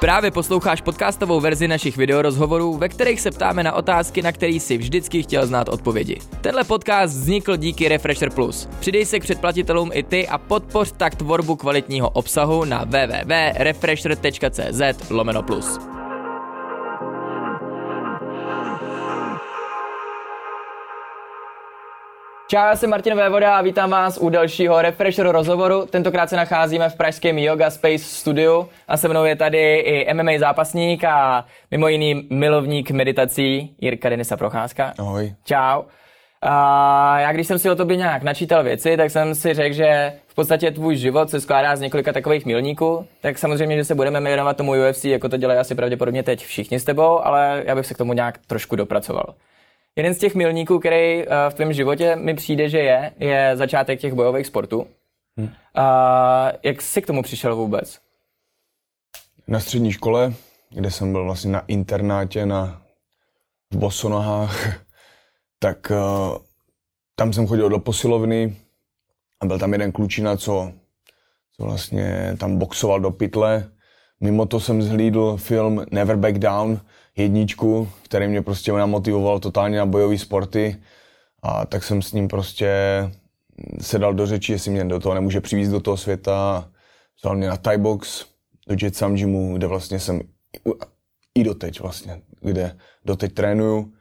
Právě posloucháš podcastovou verzi našich videorozhovorů, ve kterých se ptáme na otázky, na které si vždycky chtěl znát odpovědi. Tenhle podcast vznikl díky Refresher Plus. Přidej se k předplatitelům i ty a podpoř tak tvorbu kvalitního obsahu na www.refresher.cz lomeno plus. Čau, já jsem Martin Vévoda a vítám vás u dalšího Refresher rozhovoru. Tentokrát se nacházíme v pražském Yoga Space studiu a se mnou je tady i MMA zápasník a mimo jiný milovník meditací Jirka Denisa Procházka. Ahoj. Čau. A já když jsem si o tobě nějak načítal věci, tak jsem si řekl, že v podstatě tvůj život se skládá z několika takových milníků, tak samozřejmě, že se budeme věnovat tomu UFC, jako to dělají asi pravděpodobně teď všichni s tebou, ale já bych se k tomu nějak trošku dopracoval. Jeden z těch milníků, který uh, v tvém životě mi přijde, že je, je začátek těch bojových sportů. Hmm. Uh, jak jsi k tomu přišel vůbec? Na střední škole, kde jsem byl vlastně na internátě na v Bosonohách, tak uh, tam jsem chodil do posilovny a byl tam jeden klučina, co, co vlastně tam boxoval do pytle. Mimo to jsem zhlídl film Never Back Down, jedničku, který mě prostě namotivoval totálně na bojové sporty a tak jsem s ním prostě se dal do řeči, jestli mě do toho nemůže přivízt do toho světa. Vzal mě na Thai box, do Jet Sam Gymu, kde vlastně jsem i doteď vlastně, kde doteď trénuju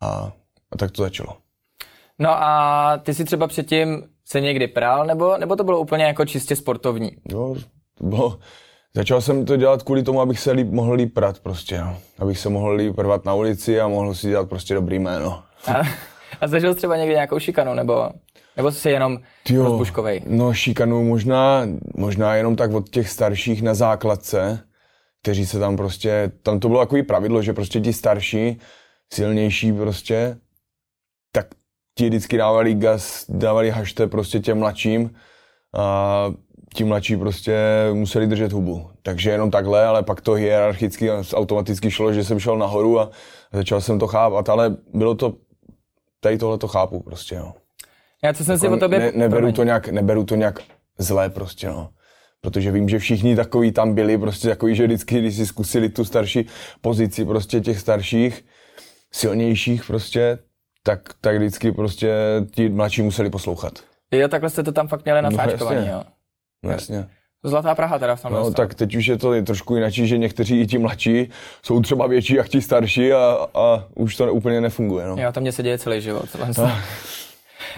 a, a tak to začalo. No a ty si třeba předtím se někdy prál, nebo, nebo to bylo úplně jako čistě sportovní? Jo, to bylo, Začal jsem to dělat kvůli tomu, abych se líp, mohl líp prat prostě, no. Abych se mohl líp rvat na ulici a mohl si dělat prostě dobrý jméno. A, a zažil jsi třeba někdy nějakou šikanu, nebo, nebo jsi jenom jo, rozbuškovej? No šikanu možná, možná jenom tak od těch starších na základce, kteří se tam prostě, tam to bylo takový pravidlo, že prostě ti starší, silnější prostě, tak ti vždycky dávali gas, dávali hašte prostě těm mladším a ti mladší prostě museli držet hubu. Takže jenom takhle, ale pak to hierarchicky automaticky šlo, že jsem šel nahoru a začal jsem to chápat, ale bylo to, tady tohle to chápu prostě, no. Já co jsem jako si o tobě... Ne, neberu, to nějak, neberu to nějak zlé prostě, no. Protože vím, že všichni takový tam byli, prostě takový, že vždycky, když si zkusili tu starší pozici prostě těch starších, silnějších prostě, tak, tak vždycky prostě ti mladší museli poslouchat. Jo, takhle jste to tam fakt měli nasáčkovaný, no, jo. No, jasně. Zlatá Praha teda v No tak teď už je to trošku jinak, že někteří i ti mladší jsou třeba větší jak ti starší a, a už to úplně nefunguje. No. Jo, tam mě se děje celý život. No.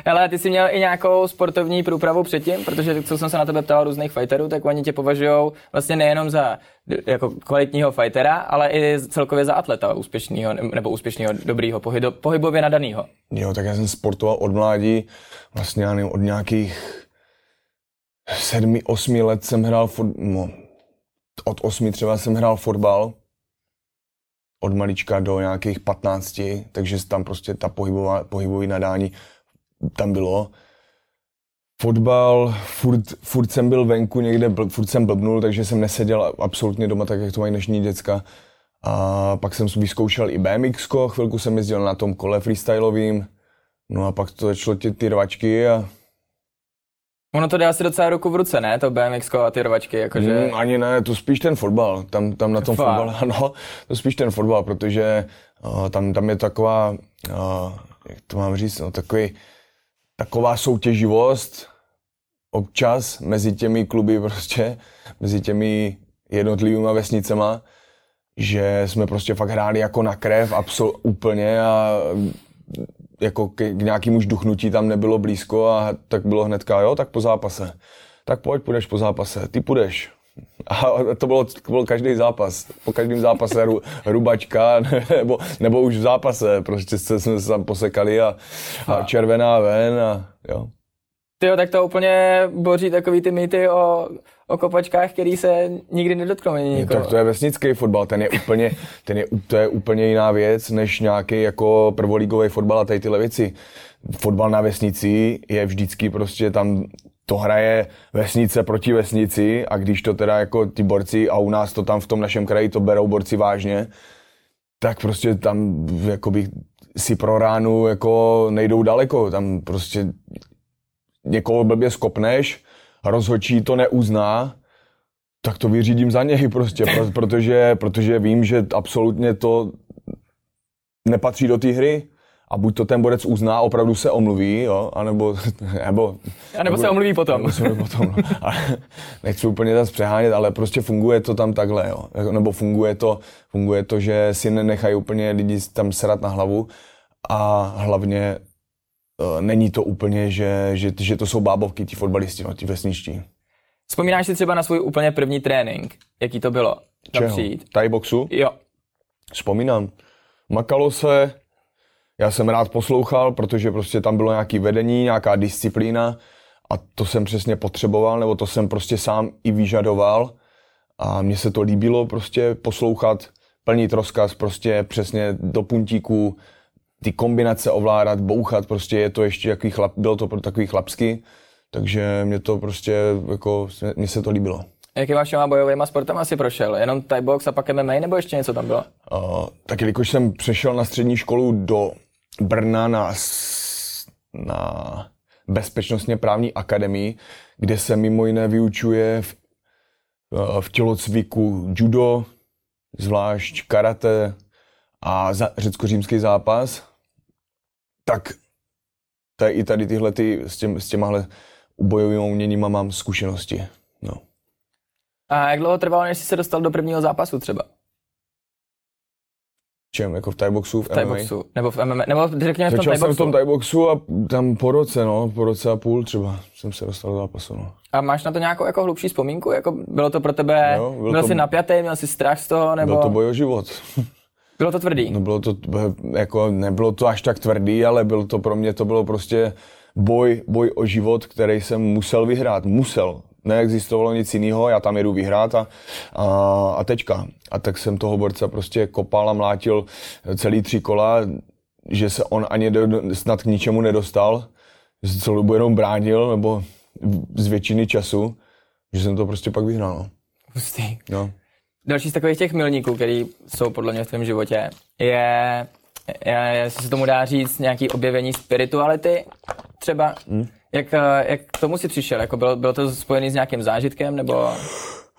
Ale ty jsi měl i nějakou sportovní průpravu předtím, protože co jsem se na tebe ptal různých fighterů, tak oni tě považují vlastně nejenom za jako kvalitního fightera, ale i celkově za atleta úspěšného nebo úspěšného, dobrýho, pohybově nadaného. Jo, tak já jsem sportoval od mládí, vlastně nevím, od nějakých sedmi, osmi let jsem hrál, fot, no, od osmi třeba jsem hrál fotbal, od malička do nějakých patnácti, takže tam prostě ta pohybová, pohybový nadání tam bylo. Fotbal, furt, furt jsem byl venku někde, furt jsem blbnul, takže jsem neseděl absolutně doma, tak jak to mají dnešní děcka. A pak jsem vyzkoušel i BMX, chvilku jsem jezdil na tom kole freestylovým, no a pak to začalo ty, ty rvačky a Ono to jde asi docela ruku v ruce, ne? To BMX a ty rovačky, jakože... Mm, ani ne, to spíš ten fotbal. Tam, tam na tom fotbal, ano, to spíš ten fotbal, protože uh, tam, tam je taková, uh, jak to mám říct, no, takový, taková soutěživost občas mezi těmi kluby prostě, mezi těmi jednotlivými vesnicema, že jsme prostě fakt hráli jako na krev absol, úplně a jako k, k nějakému žduchnutí tam nebylo blízko a tak bylo hnedka, jo, tak po zápase. Tak pojď, půjdeš po zápase, ty půjdeš. A to bylo, to byl každý zápas. Po každém zápase ru, rubačka, nebo, nebo už v zápase. Prostě jsme se tam posekali a, a červená ven a jo. Ty tak to úplně boří takový ty mýty o, o kopačkách, který se nikdy nedotknou nikoho. Tak to je vesnický fotbal, ten je úplně, ten je, to je úplně jiná věc, než nějaký jako prvolígový fotbal a tady tyhle věci. Fotbal na vesnici je vždycky prostě tam to hraje vesnice proti vesnici a když to teda jako ty borci a u nás to tam v tom našem kraji to berou borci vážně, tak prostě tam jakoby si pro ránu jako nejdou daleko, tam prostě někoho blbě skopneš, rozhodčí to neuzná, tak to vyřídím za něj prostě, protože, protože vím, že absolutně to nepatří do té hry a buď to ten borec uzná, opravdu se omluví, jo, anebo, nebo, a nebo se omluví potom. Nebo se omluví potom no. nechci úplně zase přehánět, ale prostě funguje to tam takhle, jo. Nebo funguje to, funguje to, že si nenechají úplně lidi tam srat na hlavu a hlavně není to úplně, že, že, že to jsou bábovky, ti fotbalisti, no, ti vesničtí. Vzpomínáš si třeba na svůj úplně první trénink? Jaký to bylo? Čeho? Thai boxu? Jo. Vzpomínám. Makalo se, já jsem rád poslouchal, protože prostě tam bylo nějaké vedení, nějaká disciplína a to jsem přesně potřeboval, nebo to jsem prostě sám i vyžadoval a mně se to líbilo prostě poslouchat, plnit rozkaz prostě přesně do puntíku, ty kombinace ovládat, bouchat, prostě je to ještě jaký chlap, bylo to pro takový chlapsky, takže mě to prostě, jako, mně se to líbilo. Jakýma všema bojovými sportem asi prošel? Jenom Thai box a pak MMA nebo ještě něco tam bylo? Uh, tak jelikož jsem přešel na střední školu do Brna na, na bezpečnostně právní akademii, kde se mimo jiné vyučuje v, v tělocviku judo, zvlášť karate a za, řecko-římský zápas, tak tady, i tady tyhle ty, s, těm, s těmahle bojovými uměníma mám zkušenosti. No. A jak dlouho trvalo, než jsi se dostal do prvního zápasu třeba? čem? Jako v Thaiboxu, v, v Thaiboxu, nebo v MMA, nebo řekněme v tom Thaiboxu. jsem v tom Thaiboxu a tam po roce, no, po roce a půl třeba jsem se dostal do zápasu, no. A máš na to nějakou jako hlubší vzpomínku? Jako bylo to pro tebe, jo, byl, byl to, jsi napjatý, měl jsi strach z toho, nebo? Byl to boj o život. Bylo to tvrdý? No bylo to, jako nebylo to až tak tvrdý, ale byl to pro mě, to bylo prostě boj, boj o život, který jsem musel vyhrát. Musel neexistovalo nic jiného, já tam jedu vyhrát a, a, a tečka. A tak jsem toho borce prostě kopal a mlátil celý tři kola, že se on ani do, snad k ničemu nedostal, že se celou dobu jenom bránil, nebo z většiny času, že jsem to prostě pak vyhrál. No. Hustý. No. Další z takových těch milníků, který jsou podle mě v tvém životě, je, je, jestli se tomu dá říct, nějaký objevení spirituality třeba. Hmm jak, jak k tomu si přišel? Jako bylo, bylo to spojené s nějakým zážitkem, nebo...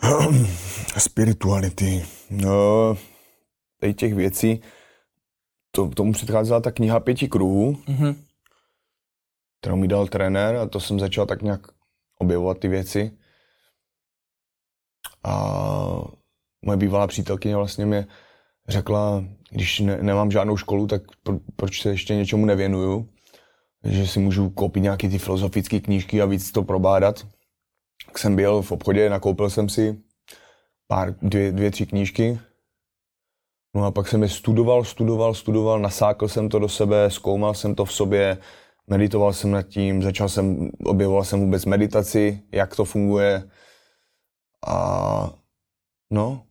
Spirituality. No, tady těch věcí, to, tomu předcházela ta kniha pěti kruhů, mm-hmm. kterou mi dal trenér a to jsem začal tak nějak objevovat ty věci. A moje bývalá přítelkyně vlastně mě řekla, když ne, nemám žádnou školu, tak pro, proč se ještě něčemu nevěnuju že si můžu koupit nějaké ty filozofické knížky a víc to probádat. Tak jsem byl v obchodě, nakoupil jsem si pár, dvě, dvě tři knížky. No a pak jsem je studoval, studoval, studoval, nasákl jsem to do sebe, zkoumal jsem to v sobě, meditoval jsem nad tím, začal jsem, objevoval jsem vůbec meditaci, jak to funguje. A no,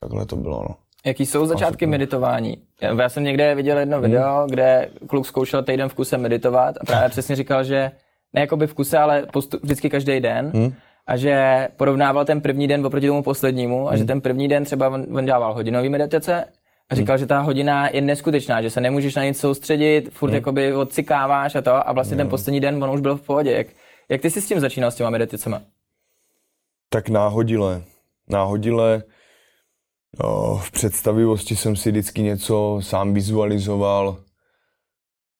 takhle to bylo, no. Jaký jsou začátky meditování? Já jsem někde viděl jedno video, hmm. kde kluk zkoušel týden v kuse meditovat a právě přesně říkal, že ne jako by v kuse, ale postup, vždycky každý den. Hmm. A že porovnával ten první den oproti tomu poslednímu a hmm. že ten první den třeba on, on dával hodinový meditace a říkal, hmm. že ta hodina je neskutečná, že se nemůžeš na nic soustředit, furt hmm. jakoby odcikáváš a to a vlastně hmm. ten poslední den on už byl v pohodě. Jak, jak ty jsi s tím začínal s těma meditacemi? Tak náhodile. Náhodile v představivosti jsem si vždycky něco sám vizualizoval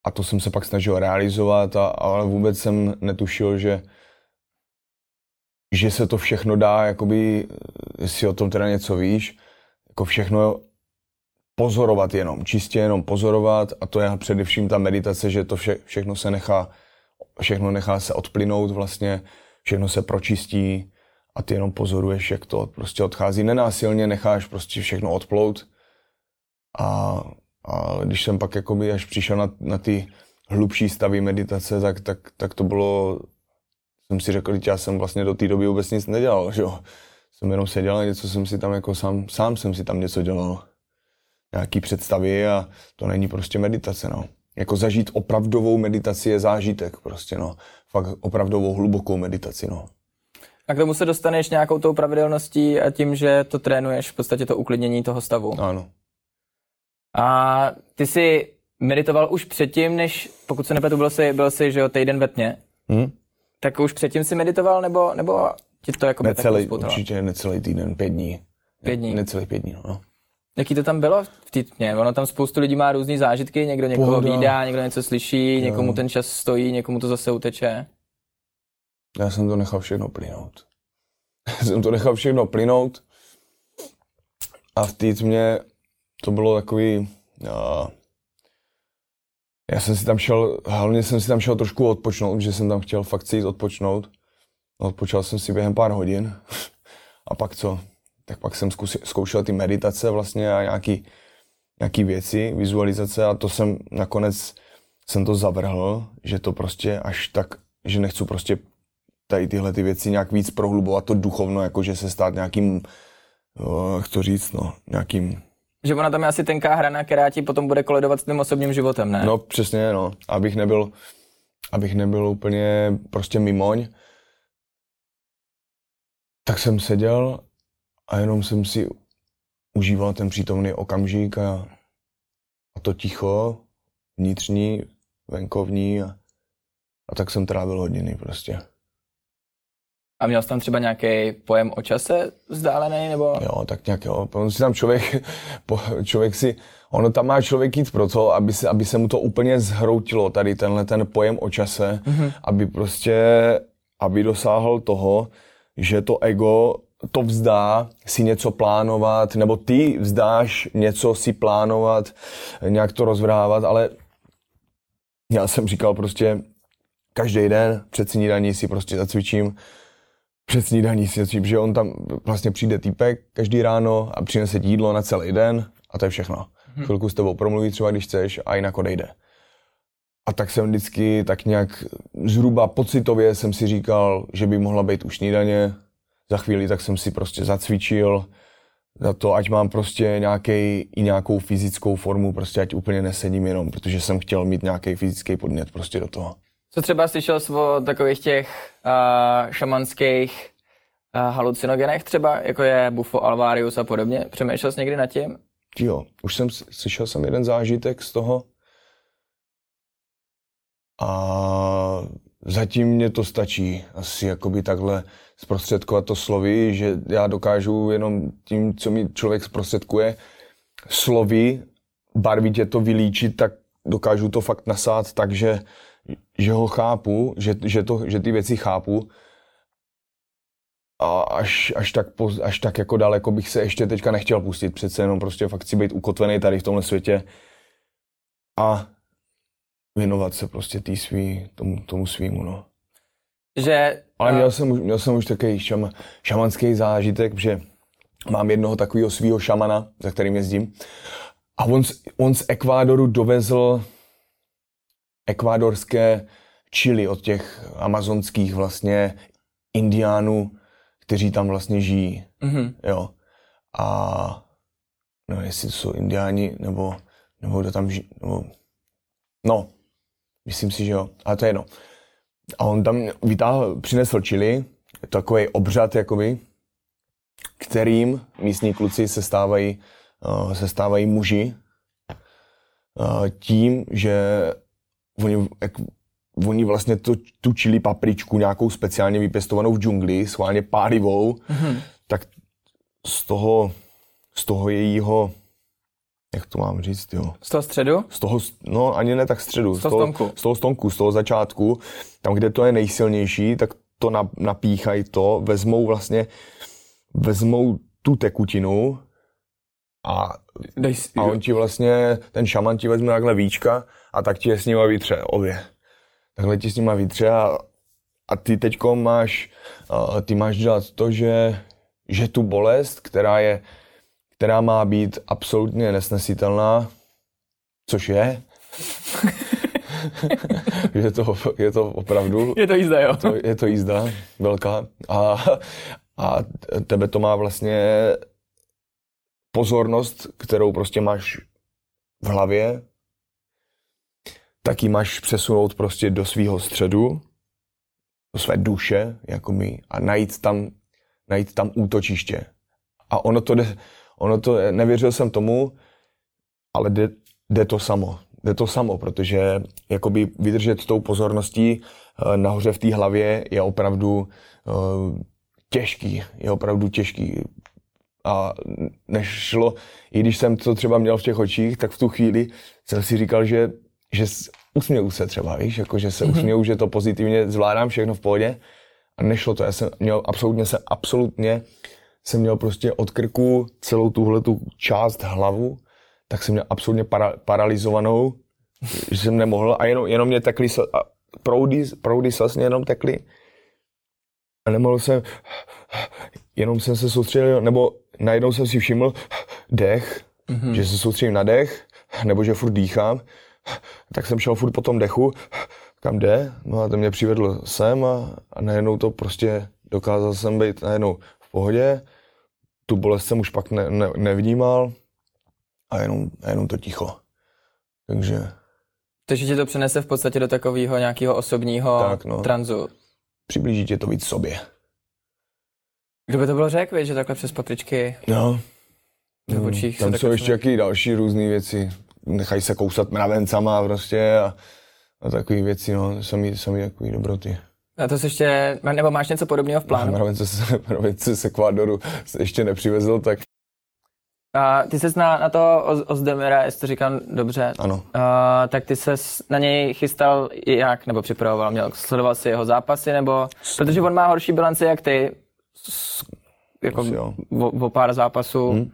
a to jsem se pak snažil realizovat, a, ale vůbec jsem netušil, že, že se to všechno dá, jakoby, jestli o tom teda něco víš, jako všechno pozorovat jenom, čistě jenom pozorovat a to je především ta meditace, že to vše, všechno se nechá, všechno nechá se odplynout vlastně, všechno se pročistí, a ty jenom pozoruješ, jak to prostě odchází. Nenásilně necháš prostě všechno odplout a, a když jsem pak jakoby až přišel na, na ty hlubší stavy meditace, tak, tak, tak to bylo, jsem si řekl, že já jsem vlastně do té doby vůbec nic nedělal, že jo. Jsem jenom seděl a něco jsem si tam jako sám, sám jsem si tam něco dělal. Nějaký představy a to není prostě meditace, no. Jako zažít opravdovou meditaci je zážitek prostě, no. Fakt opravdovou hlubokou meditaci, no. A k tomu se dostaneš nějakou tou pravidelností a tím, že to trénuješ v podstatě to uklidnění toho stavu. Ano. A ty jsi meditoval už předtím, než, pokud se nepletu, byl jsi, byl jsi že jo, týden ve tmě. Hmm. Tak už předtím si meditoval, nebo, nebo ti to jako necelý, určitě necelý týden, pět dní. Pět dní. Necelý pět dní, no. Jaký to tam bylo v té tmě? Ono tam spoustu lidí má různé zážitky, někdo někoho Pohoda. vídá, někdo něco slyší, jo. někomu ten čas stojí, někomu to zase uteče. Já jsem to nechal všechno plynout. jsem to nechal všechno plynout a v té to bylo takový... Uh, já jsem si tam šel, hlavně jsem si tam šel trošku odpočnout, že jsem tam chtěl fakt si jít odpočnout. Odpočal jsem si během pár hodin. a pak co? Tak pak jsem zkusil, zkoušel ty meditace vlastně a nějaký, nějaký věci, vizualizace a to jsem nakonec jsem to zavrhl, že to prostě až tak, že nechci prostě tady tyhle ty věci nějak víc prohlubovat to duchovno, jakože se stát nějakým, jak to říct, no, nějakým že ona tam je asi tenká hrana, která ti potom bude koledovat s tím osobním životem, ne? No přesně, no. Abych nebyl, abych nebyl úplně prostě mimoň, tak jsem seděl a jenom jsem si užíval ten přítomný okamžik a, a to ticho, vnitřní, venkovní a, a tak jsem trávil hodiny prostě. A měl jsi tam třeba nějaký pojem o čase vzdálený, nebo? Jo, tak nějak jo. On si tam člověk, člověk si, ono tam má člověk jít pro to, aby se, aby se mu to úplně zhroutilo, tady tenhle ten pojem o čase, mm-hmm. aby prostě, aby dosáhl toho, že to ego to vzdá si něco plánovat, nebo ty vzdáš něco si plánovat, nějak to rozvrávat, ale já jsem říkal prostě, každý den před snídaní si prostě zacvičím, před snídaní si zacvičím, že on tam vlastně přijde týpek každý ráno a přinese jídlo na celý den a to je všechno. Hmm. Chvilku s tebou promluví třeba, když chceš a jinak odejde. A tak jsem vždycky tak nějak zhruba pocitově jsem si říkal, že by mohla být už snídaně, za chvíli tak jsem si prostě zacvičil, za to, ať mám prostě nějaký, i nějakou fyzickou formu, prostě ať úplně nesedím jenom, protože jsem chtěl mít nějaký fyzický podnět prostě do toho. Co třeba slyšel jsi o takových těch uh, šamanských uh, halucinogenech třeba, jako je Bufo alvarius a podobně? Přemýšlel jsi někdy nad tím? Jo, už jsem slyšel jsem jeden zážitek z toho a zatím mě to stačí asi jakoby takhle zprostředkovat to slovy, že já dokážu jenom tím, co mi člověk zprostředkuje, slovy, barvitě to vylíčit, tak dokážu to fakt nasát tak, že, ho chápu, že, že, to, že ty věci chápu a až, až, tak, poz, až tak jako daleko bych se ještě teďka nechtěl pustit. Přece jenom prostě fakt chci být ukotvený tady v tomhle světě a věnovat se prostě tý svý, tomu, tomu svýmu, no. Že, Ale měl jsem, měl jsem už takový šama, šamanský zážitek, že mám jednoho takového svého šamana, za kterým jezdím. A on, on z Ekvádoru dovezl ekvádorské čili od těch amazonských vlastně indiánů, kteří tam vlastně žijí. Mm-hmm. Jo. A no, jestli to jsou indiáni, nebo, nebo kdo tam žijí, nebo, no, myslím si, že jo, ale to je jedno. A on tam vytáhl, přinesl čili, takový obřad, jakoby, kterým místní kluci se stávají, uh, se stávají muži uh, tím, že oni, jak, oni vlastně to, tu čili papričku nějakou speciálně vypěstovanou v džungli, schválně pálivou, mm-hmm. tak z toho, z toho jejího jak to mám říct, jo. Z toho středu? Z toho, no ani ne tak středu. Z toho, z toho stonku. Z toho stonku, z toho začátku, tam, kde to je nejsilnější, tak to napíchají to, vezmou vlastně, vezmou tu tekutinu a, Dej si, a on ti vlastně, ten šaman ti vezme takhle víčka a tak ti je s nima vytře, obě. Takhle ti s nima vytře a, a ty teďko máš, uh, ty máš dělat to, že, že tu bolest, která je, která má být absolutně nesnesitelná, což je, je, to, je to opravdu... Je to jízda, jo. To, je to jízda, velká. A, a tebe to má vlastně pozornost, kterou prostě máš v hlavě, taky máš přesunout prostě do svého středu, do své duše, jako my, a najít tam, najít tam útočiště. A ono to jde, ono to, nevěřil jsem tomu, ale jde, jde to samo. Jde to samo, protože jakoby vydržet tou pozorností uh, nahoře v té hlavě je opravdu uh, těžký, je opravdu těžký. A nešlo, i když jsem to třeba měl v těch očích, tak v tu chvíli jsem si říkal, že, že usměju se třeba, víš, jako že se mm-hmm. usměju, že to pozitivně zvládám všechno v pohodě. A nešlo to, já jsem měl absolutně se, absolutně jsem měl prostě od krku celou tuhle tu část hlavu, tak jsem měl absolutně para, paralizovanou, že jsem nemohl a jenom, jenom mě tekly, proudy, proudy slz jenom tekly a nemohl jsem, jenom jsem se soustředil, nebo najednou jsem si všiml dech, mm-hmm. že se soustředím na dech, nebo že furt dýchám, tak jsem šel furt po tom dechu, kam jde, no a to mě přivedl sem a, a najednou to prostě dokázal jsem být najednou v pohodě, tu bolest jsem už pak ne, ne, nevnímal a jenom, jenom to ticho. Takže... Takže tě to přenese v podstatě do takového nějakého osobního tak, no. tranzu. Přiblíží tě to víc sobě. Kdo by to bylo řekl, že takhle přes papričky no. v očích Tam jsou ještě jaký další různé věci. Nechají se kousat mravencama prostě a, a takové věci, no, samý, samý takový dobroty. A to se ještě, nebo máš něco podobného v plánu? Mravence se, mravence z Ekvádoru ještě nepřivezl, tak a ty se na, na to Ozdemira, jestli to říkám dobře, ano. A, tak ty se na něj chystal jak, nebo připravoval? Měl, sledoval si jeho zápasy, nebo, protože on má horší bilanci jak ty, jako o, o, pár zápasů, hmm.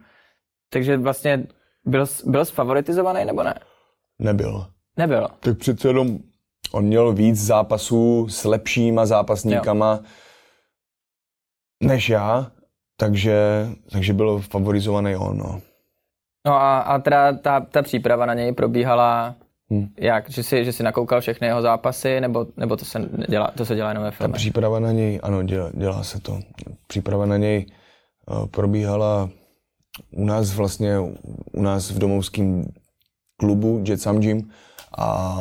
takže vlastně byl, byl favoritizovaný nebo ne? Nebyl. Nebyl. Tak přece jenom on měl víc zápasů s lepšíma zápasníkama jo. než já, takže, takže byl favorizovaný on. No, no a, a teda ta, ta příprava na něj probíhala Hmm. Jak? Že jsi, že jsi nakoukal všechny jeho zápasy, nebo, nebo to, se dělá, to se dělá jenom ve filmech? Ta příprava na něj, ano, dělá, dělá se to. Příprava na něj uh, probíhala u nás vlastně, u nás v domovském klubu Jet Sam Gym a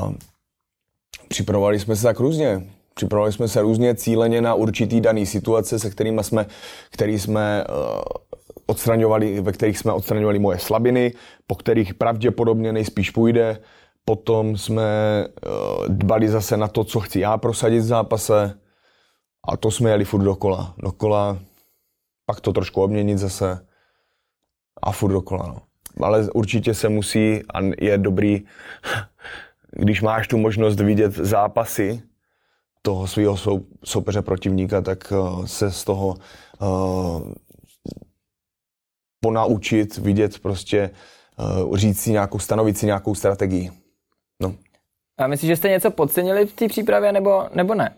připravovali jsme se tak různě. Připravovali jsme se různě cíleně na určitý daný situace, se kterými jsme, který jsme uh, odstraňovali, ve kterých jsme odstraňovali moje slabiny, po kterých pravděpodobně nejspíš půjde. Potom jsme uh, dbali zase na to, co chci já prosadit v zápase. A to jsme jeli furt dokola. Dokola, pak to trošku obměnit zase a furt dokola. No. Ale určitě se musí a je dobrý, když máš tu možnost vidět zápasy, toho svého sou, soupeře protivníka, tak uh, se z toho uh, ponaučit, vidět prostě, uh, říct si nějakou, stanovit si nějakou strategii. A myslíš, že jste něco podcenili v té přípravě, nebo, nebo ne?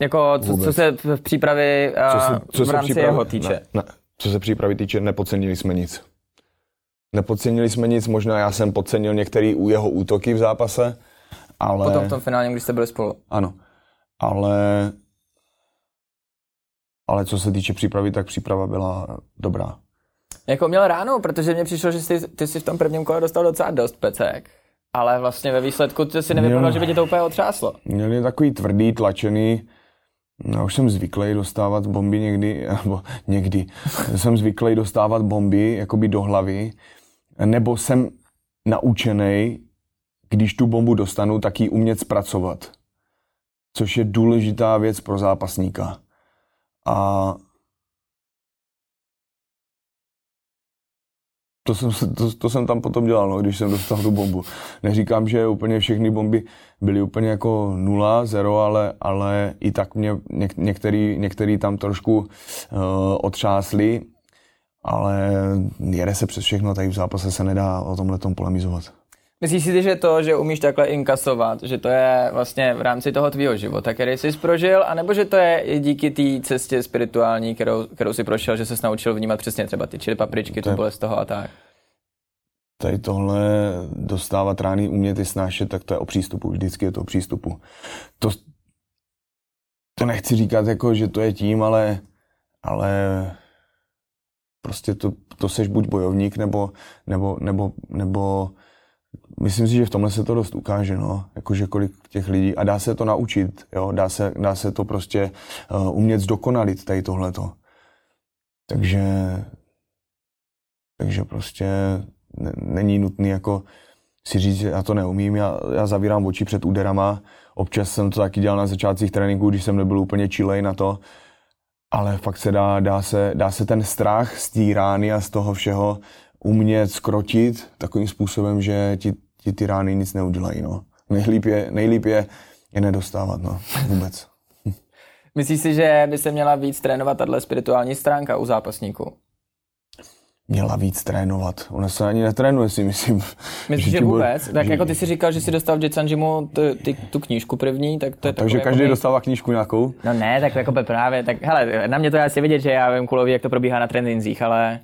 Jako, co, co se v přípravě co se, co v rámci přípravy, jeho týče? Ne, ne. Co se přípravy týče, nepodcenili jsme nic. Nepodcenili jsme nic, možná já jsem podcenil některé jeho útoky v zápase, ale... Potom v tom finálním, když jste byli spolu. Ano ale, ale co se týče přípravy, tak příprava byla dobrá. Jako měl ráno, protože mně přišlo, že jsi, ty jsi v tom prvním kole dostal docela dost pecek. Ale vlastně ve výsledku to si nevypadalo, že by tě to úplně otřáslo. Měl je takový tvrdý, tlačený, já už jsem zvyklý dostávat bomby někdy, nebo někdy, jsem zvyklý dostávat bomby jakoby do hlavy, nebo jsem naučený, když tu bombu dostanu, tak ji umět zpracovat. Což je důležitá věc pro zápasníka. A to jsem, to, to jsem tam potom dělal, no, když jsem dostal tu bombu. Neříkám, že úplně všechny bomby byly úplně jako nula, zero, ale, ale i tak mě něk, některý, některý tam trošku uh, otřásli, ale jede se přes všechno, tady v zápase se nedá o tomhle tom polemizovat. Myslíš si, že to, že umíš takhle inkasovat, že to je vlastně v rámci toho tvýho života, který jsi prožil, anebo že to je díky té cestě spirituální, kterou, kterou jsi prošel, že jsi naučil vnímat přesně třeba ty čili papričky, to tu bolest toho a tak? Tady tohle dostávat rány, umět i snášet, tak to je o přístupu, vždycky je to o přístupu. To, to nechci říkat jako, že to je tím, ale, ale prostě to, to seš buď bojovník, nebo, nebo, nebo, nebo myslím si, že v tomhle se to dost ukáže, no. Jakože kolik těch lidí, a dá se to naučit, jo, dá se, dá se to prostě uh, umět zdokonalit tady tohleto. Takže, takže prostě ne, není nutný jako si říct, že já to neumím, já, já zavírám oči před úderama, občas jsem to taky dělal na začátcích tréninku, když jsem nebyl úplně čilej na to, ale fakt se dá, dá, se, dá se ten strach z té rány a z toho všeho umět skrotit takovým způsobem, že ti, ti ty rány nic neudělají. No. Nejlíp, je, nejlíp je je nedostávat, no, vůbec. Myslíš si, že by se měla víc trénovat tahle spirituální stránka u zápasníků? Měla víc trénovat. Ona se ani netrénuje, si myslím. Myslíš, že vůbec? Bude, tak že... jako ty si říkal, že jsi dostal v Jitsanjimu tu knížku první, tak to je no, Takže každý jako dostává knížku nějakou? No ne, tak jako právě, tak hele, na mě to je asi vidět, že já vím kulový, jak to probíhá na tréninzích, ale...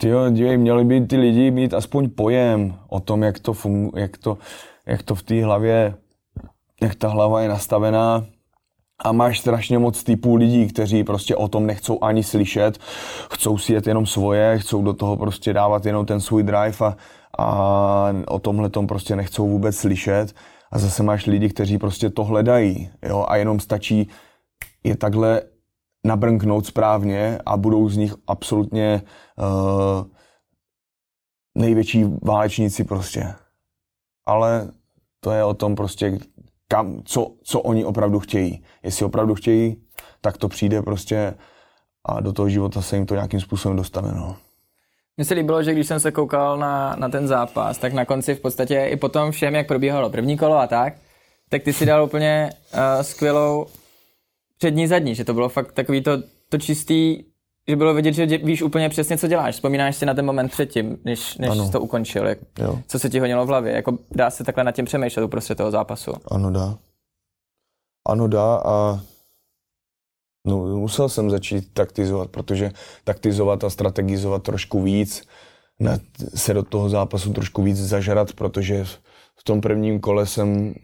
Tyjo, dívej, měli by ty lidi mít aspoň pojem o tom, jak to, fungu, jak to, jak to v té hlavě, jak ta hlava je nastavená, a máš strašně moc typů lidí, kteří prostě o tom nechcou ani slyšet, chcou si jet jenom svoje, chcou do toho prostě dávat jenom ten svůj drive a, a o tomhle tom prostě nechcou vůbec slyšet. A zase máš lidi, kteří prostě to hledají, jo, a jenom stačí je takhle nabrnknout správně a budou z nich absolutně uh, největší válečníci prostě. Ale to je o tom prostě, kam, co, co oni opravdu chtějí. Jestli opravdu chtějí, tak to přijde prostě a do toho života se jim to nějakým způsobem dostane. No. Mně se líbilo, že když jsem se koukal na, na ten zápas, tak na konci v podstatě i potom všem, jak probíhalo první kolo a tak, tak ty si dal úplně uh, skvělou přední zadní, že to bylo fakt takový to, to čistý, že bylo vidět, že víš úplně přesně, co děláš. Vzpomínáš si na ten moment předtím, než, než jsi to ukončil, jak, co se ti honilo v hlavě. Jako dá se takhle nad tím přemýšlet uprostřed toho zápasu. Ano, dá. Ano, dá a no, musel jsem začít taktizovat, protože taktizovat a strategizovat trošku víc, na, se do toho zápasu trošku víc zažrat, protože v tom prvním kole jsem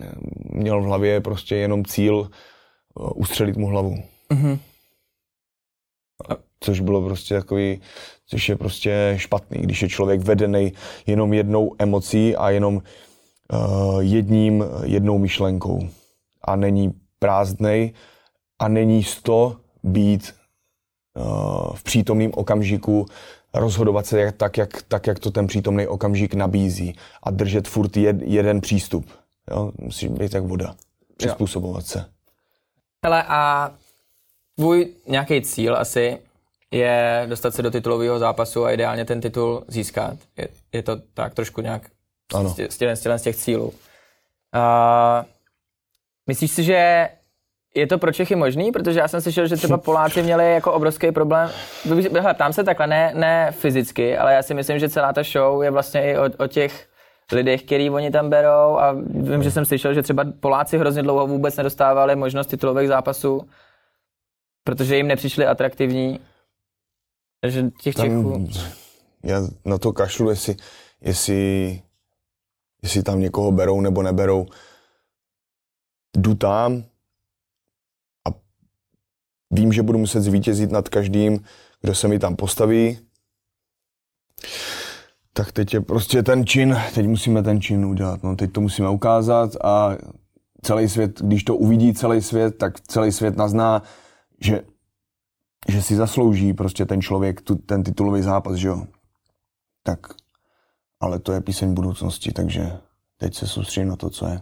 měl v hlavě prostě jenom cíl ustřelit mu hlavu. Mm-hmm což bylo prostě takový, což je prostě špatný, když je člověk vedený jenom jednou emocí a jenom uh, jedním, jednou myšlenkou a není prázdnej a není z to být uh, v přítomném okamžiku rozhodovat se jak, tak, jak, tak, jak to ten přítomný okamžik nabízí a držet furt jed, jeden přístup. Jo? Musí být jak voda. Přizpůsobovat jo. se. Hele, a tvůj nějaký cíl asi je dostat se do titulového zápasu a ideálně ten titul získat. Je, je to tak trošku nějak ano. Z, z, z, z těch cílů. Uh, myslíš si, že je to pro Čechy možný? Protože já jsem slyšel, že třeba Poláci měli jako obrovský problém. Hele, tam se takhle, ne, ne fyzicky, ale já si myslím, že celá ta show je vlastně i o, o těch lidech, který oni tam berou a vím, že jsem slyšel, že třeba Poláci hrozně dlouho vůbec nedostávali možnost titulových zápasů, protože jim nepřišli atraktivní takže těch tam, Čechů... Já na to kašlu, jestli, jestli, jestli tam někoho berou nebo neberou. Jdu tam a vím, že budu muset zvítězit nad každým, kdo se mi tam postaví. Tak teď je prostě ten čin, teď musíme ten čin udělat. No, teď to musíme ukázat a celý svět, když to uvidí celý svět, tak celý svět nazná, že že si zaslouží prostě ten člověk tu, ten titulový zápas, že jo. Tak, ale to je píseň budoucnosti, takže teď se soustředím na to, co je.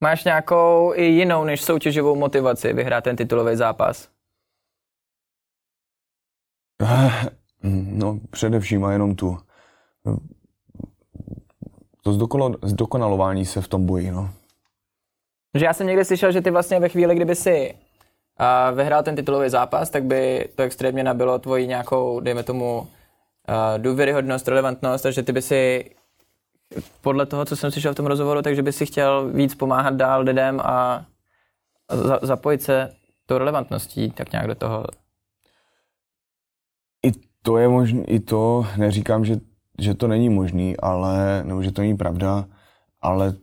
Máš nějakou i jinou než soutěžovou motivaci vyhrát ten titulový zápas? No, především a jenom tu. To zdokonalování se v tom boji, no. Že já jsem někde slyšel, že ty vlastně ve chvíli, kdyby si a vyhrál ten titulový zápas, tak by to extrémně nabilo tvoji nějakou, dejme tomu, uh, důvěryhodnost, relevantnost, takže ty by si podle toho, co jsem slyšel v tom rozhovoru, takže by si chtěl víc pomáhat dál lidem a za, zapojit se tou relevantností tak nějak do toho. I to je možné, i to neříkám, že, že to není možný, ale, nebo že to není pravda, ale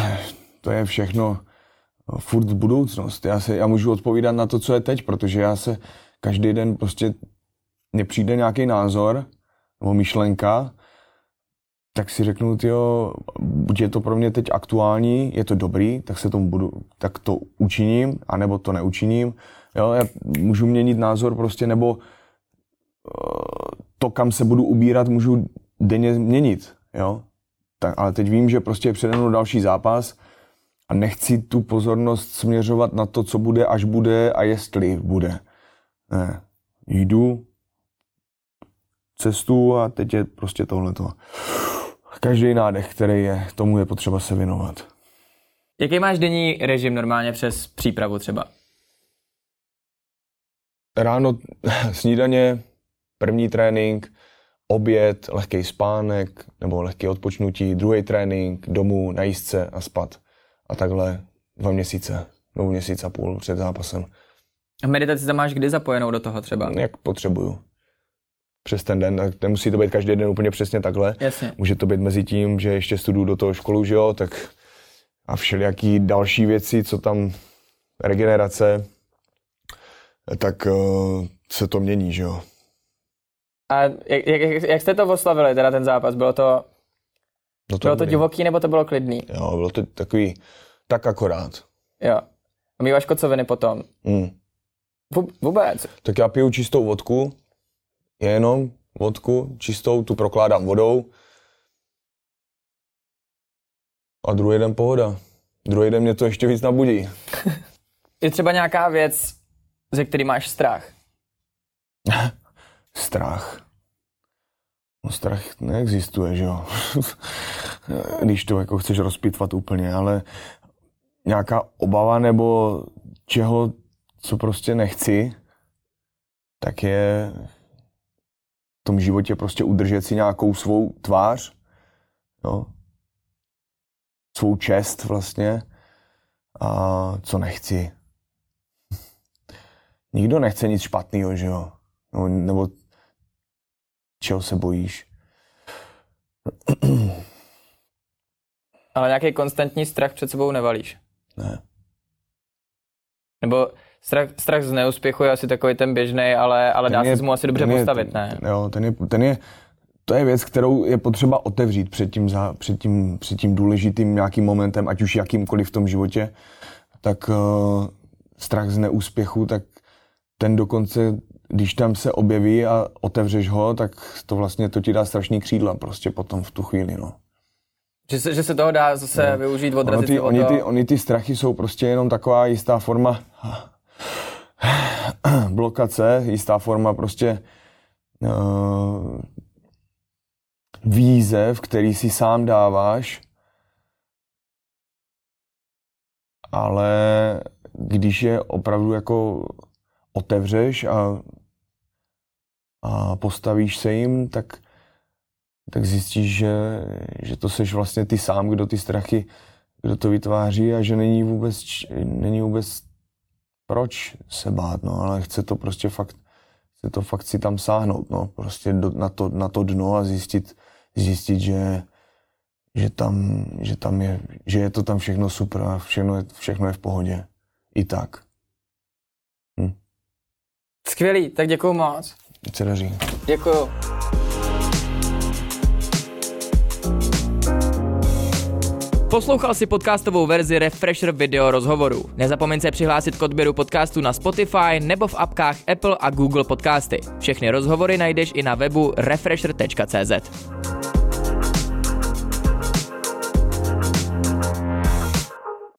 to je všechno furt budoucnost. Já, se, já můžu odpovídat na to, co je teď, protože já se každý den prostě mně přijde nějaký názor nebo myšlenka, tak si řeknu, jo, buď je to pro mě teď aktuální, je to dobrý, tak se tomu budu, tak to učiním, anebo to neučiním. Jo, já můžu měnit názor prostě, nebo eh, to, kam se budu ubírat, můžu denně měnit, jo. Tak, ale teď vím, že prostě je přede mnou další zápas, a nechci tu pozornost směřovat na to, co bude, až bude a jestli bude. Ne. Jdu, cestu a teď je prostě tohleto. Každý nádech, který je, tomu je potřeba se věnovat. Jaký máš denní režim normálně přes přípravu třeba? Ráno snídaně, první trénink, oběd, lehký spánek nebo lehký odpočnutí, druhý trénink, domů, na jízdce a spat. A takhle dva měsíce, nebo měsíc a půl před zápasem. A meditaci tam máš kdy zapojenou do toho třeba? Jak potřebuju. Přes ten den, tak nemusí to být každý den úplně přesně takhle. Jasně. Může to být mezi tím, že ještě studuju do toho školu, že jo, tak a všelijaký další věci, co tam, regenerace, tak uh, se to mění, že jo. A jak, jak, jak jste to oslavili, teda ten zápas? Bylo to, No bylo to dobrý. divoký, nebo to bylo klidný? Jo, bylo to takový, tak akorát. Jo. A mýváš kocoviny potom? Mm. Vů- Vůbec. Tak já piju čistou vodku, jenom vodku, čistou, tu prokládám vodou. A druhý den pohoda. Druhý den mě to ještě víc nabudí. Je třeba nějaká věc, ze který máš strach? Strach. No strach neexistuje, že jo. Když to jako chceš rozpitvat úplně, ale nějaká obava nebo čeho, co prostě nechci, tak je v tom životě prostě udržet si nějakou svou tvář, jo. svou čest vlastně a co nechci. Nikdo nechce nic špatného, že jo. Nebo, nebo čeho se bojíš. Ale nějaký konstantní strach před sebou nevalíš? Ne. Nebo strach, strach z neúspěchu je asi takový ten běžný, ale, ale dá Ten se mu asi dobře ten je- postavit, ne? Jo, ten je, ten je, to je věc, kterou je potřeba otevřít před tím, za, před tím, před tím důležitým nějakým momentem, ať už jakýmkoliv v tom životě, tak uh, strach z neúspěchu, tak ten dokonce, když tam se objeví a otevřeš ho, tak to vlastně to ti dá strašný křídla prostě potom v tu chvíli, no. Že se, že se toho dá zase No. využít, Ono odrazit ty, se od oni, ty, oni ty strachy jsou prostě jenom taková jistá forma blokace, jistá forma prostě uh, výzev, který si sám dáváš, ale když je opravdu jako otevřeš a, a postavíš se jim, tak, tak zjistíš, že, že to seš vlastně ty sám, kdo ty strachy, kdo to vytváří a že není vůbec, není vůbec proč se bát, no, ale chce to prostě fakt, chce to fakt si tam sáhnout, no, prostě do, na, to, na to dno a zjistit, zjistit, že, že tam, že tam je, že je to tam všechno super a všechno je, všechno je v pohodě. I tak. Skvělý, tak děkuju moc. Ať se daří. Děkuju. Poslouchal si podcastovou verzi Refresher video rozhovoru. Nezapomeň se přihlásit k odběru podcastu na Spotify nebo v apkách Apple a Google Podcasty. Všechny rozhovory najdeš i na webu refresher.cz.